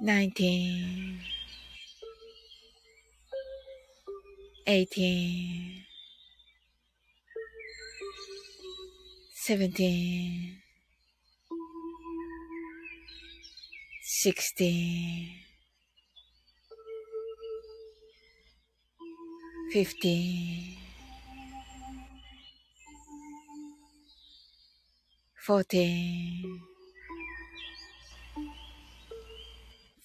nineteen, eighteen, seventeen, sixteen, fifteen, fourteen.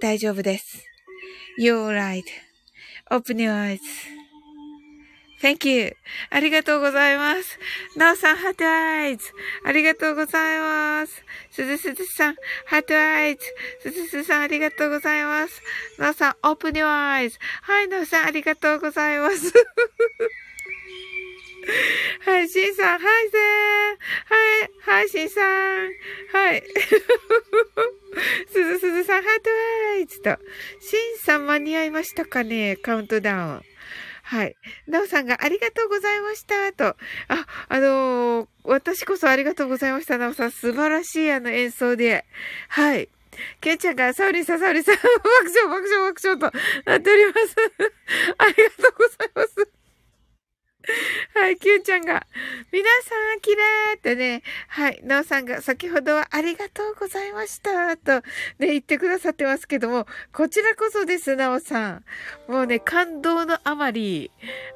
大丈夫です。You're right.Open your eyes. Thank you. ありがとうございます。なおさん、ハートアイズ。ありがとうございます。すずすずさん、 heart eyes。すずすずさん、ありがとうございます。なおさん、 open your eyes。はい、なおさん、ありがとうございます。はい、しんさん、はいせーはい、はい、しんさん。はい。すずすずさん、 heart eyes と。しんさん間に合いましたかねカウントダウン。はい。なおさんがありがとうございました。と。あ、あのー、私こそありがとうございました。なおさん、素晴らしいあの演奏で。はい。ケンちゃんが、サウリンさん、サウリンさん、爆笑、爆笑、爆笑となっております。ありがとうございます。はい、キュンちゃんが、皆さん、キラーってね、はい、なおさんが先ほどはありがとうございました、とね、言ってくださってますけども、こちらこそです、なおさん。もうね、感動のあまり、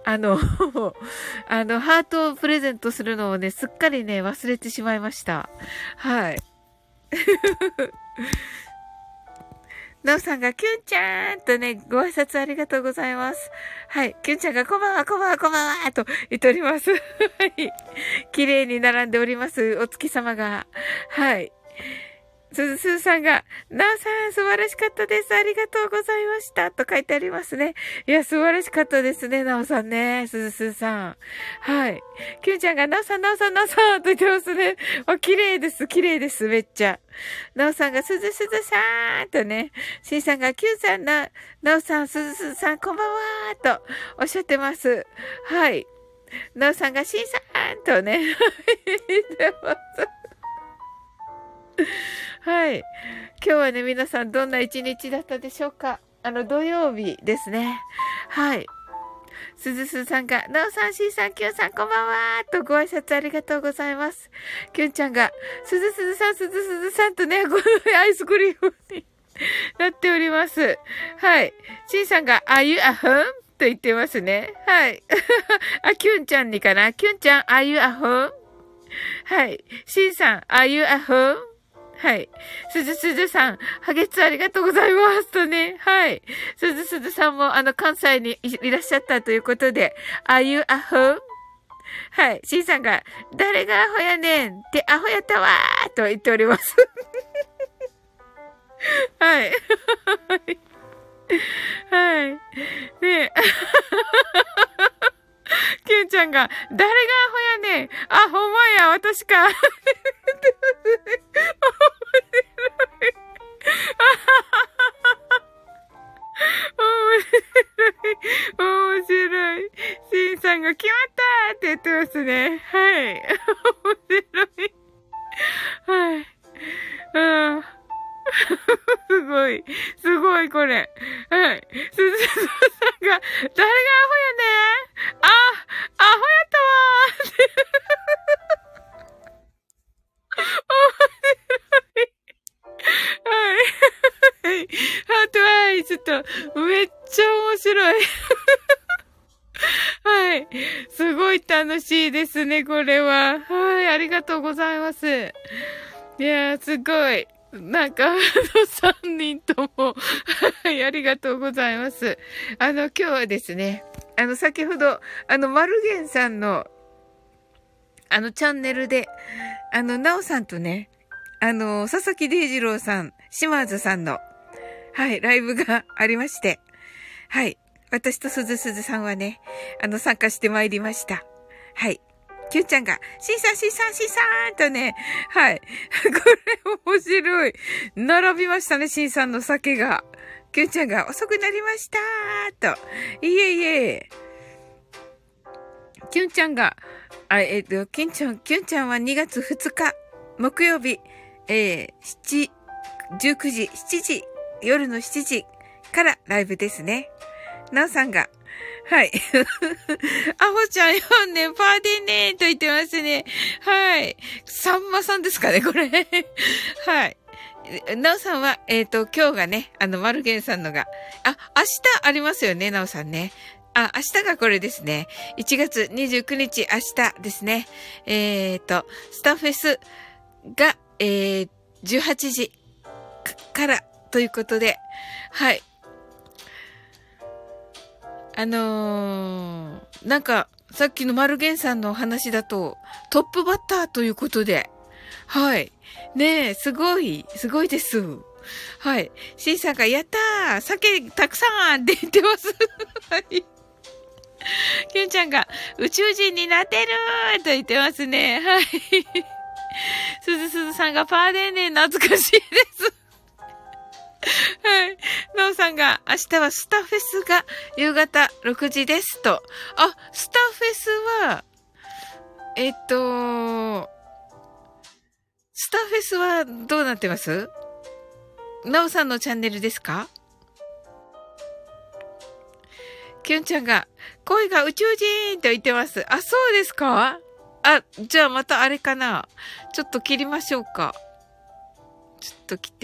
あの、あの、ハートをプレゼントするのをね、すっかりね、忘れてしまいました。はい。なおさんが、きゅんちゃんとね、ご挨拶ありがとうございます。はい。きゅんちゃんが、こんばんは、こんばんは、こんばんは、と言っております。はい。綺麗に並んでおります。お月様が。はい。すずすずさんが、なおさん、素晴らしかったです。ありがとうございました。と書いてありますね。いや、素晴らしかったですね、なおさんね。すずすずさん。はい。きゅんちゃんが、なおさん、なおさん、なおさん、と言ってますね。あ、綺麗です、綺麗です、めっちゃ。なおさんが、すずすずさん、とね。しんさんが、きゅんさん、な、なおさん、すずすずさん、こんばんは、とおっしゃってます。はい。なおさんが、しんさん、とね。言ってます。はい。今日はね、皆さんどんな一日だったでしょうか？あの、土曜日ですね。はい。すずすさんが、なおさん、しーさん、きゅんさん、こんばんはとご挨拶ありがとうございます。きゅんちゃんが、すずすずさん、すずすずさんとね、こ のアイスクリームに なっております。はい。しーさんが、あゆあふんと言ってますね。はい。あ、きゅんちゃんにかな？きゅんちゃん、あゆあふんはい。しーさん、あゆあふんはい。すずすずさん、ハゲツありがとうございますとね。はい。すずすずさんもあの関西にいらっしゃったということで、あゆあほはい。しんさんが、誰がアホやねんってアホやったわーと言っております。はい。はい。ね キュンちゃんが、誰がアホやねんあ、ほんまや、私か。が決まったって言ってますね。はい。面白い。はい。うん。すごい。すごい、これ。はい。すずさんが、誰がアホやねあ、アホやったわーって。面白い。はい。はい。 heart eye ちょっと、めっちゃ面白い。はい。すごい楽しいですね、これは。はい。ありがとうございます。いやー、すごい。なんか、あの、三人ともはい、ありがとうございます。あの、今日はですね、あの、先ほど、あの、マルゲンさんの、あの、チャンネルで、あの、ナオさんとね、あの、佐々木デイジローさん、島津さんの、はい、ライブがありまして、はい、私と鈴鈴さんはね、あの、参加してまいりました。はい。キュンちゃんが、シーサーシーサーシーサーとね、はい。これ面白い。並びましたね、シンさんの酒が。キュンちゃんが、遅くなりましたと。いえいえ。キュンちゃんが、あ、えっ、ー、と、キュンちゃん、キュンちゃんは2月2日、木曜日、えー、7、19時、7時、夜の7時からライブですね。なおさんが、はい。アホちゃん読んで、パーティーねーと言ってますね。はい。さんまさんですかね、これ。はい。なおさんは、えっ、ー、と、今日がね、あの、マルゲンさんのが、あ、明日ありますよね、なおさんね。あ、明日がこれですね。1月29日、明日ですね。えっ、ー、と、スターフェスが、えー、18時からということで、はい。あのー、なんか、さっきのマルゲンさんのお話だと、トップバッターということで、はい。ねえ、すごい、すごいです。はい。シンさんが、やったー酒たくさんって言ってます。はい。キュンちゃんが、宇宙人になってるーと言ってますね。はい。すずすずさんが、パーデーネー懐かしいです。はい。なおさんが、明日はスタフェスが夕方6時ですと。あ、スタフェスは、えっと、スタフェスはどうなってます？なおさんのチャンネルですか？きゅんちゃんが、声が宇宙人と言ってます。あ、そうですか？あ、じゃあまたあれかな。ちょっと切りましょうか。ちょっと切ってみ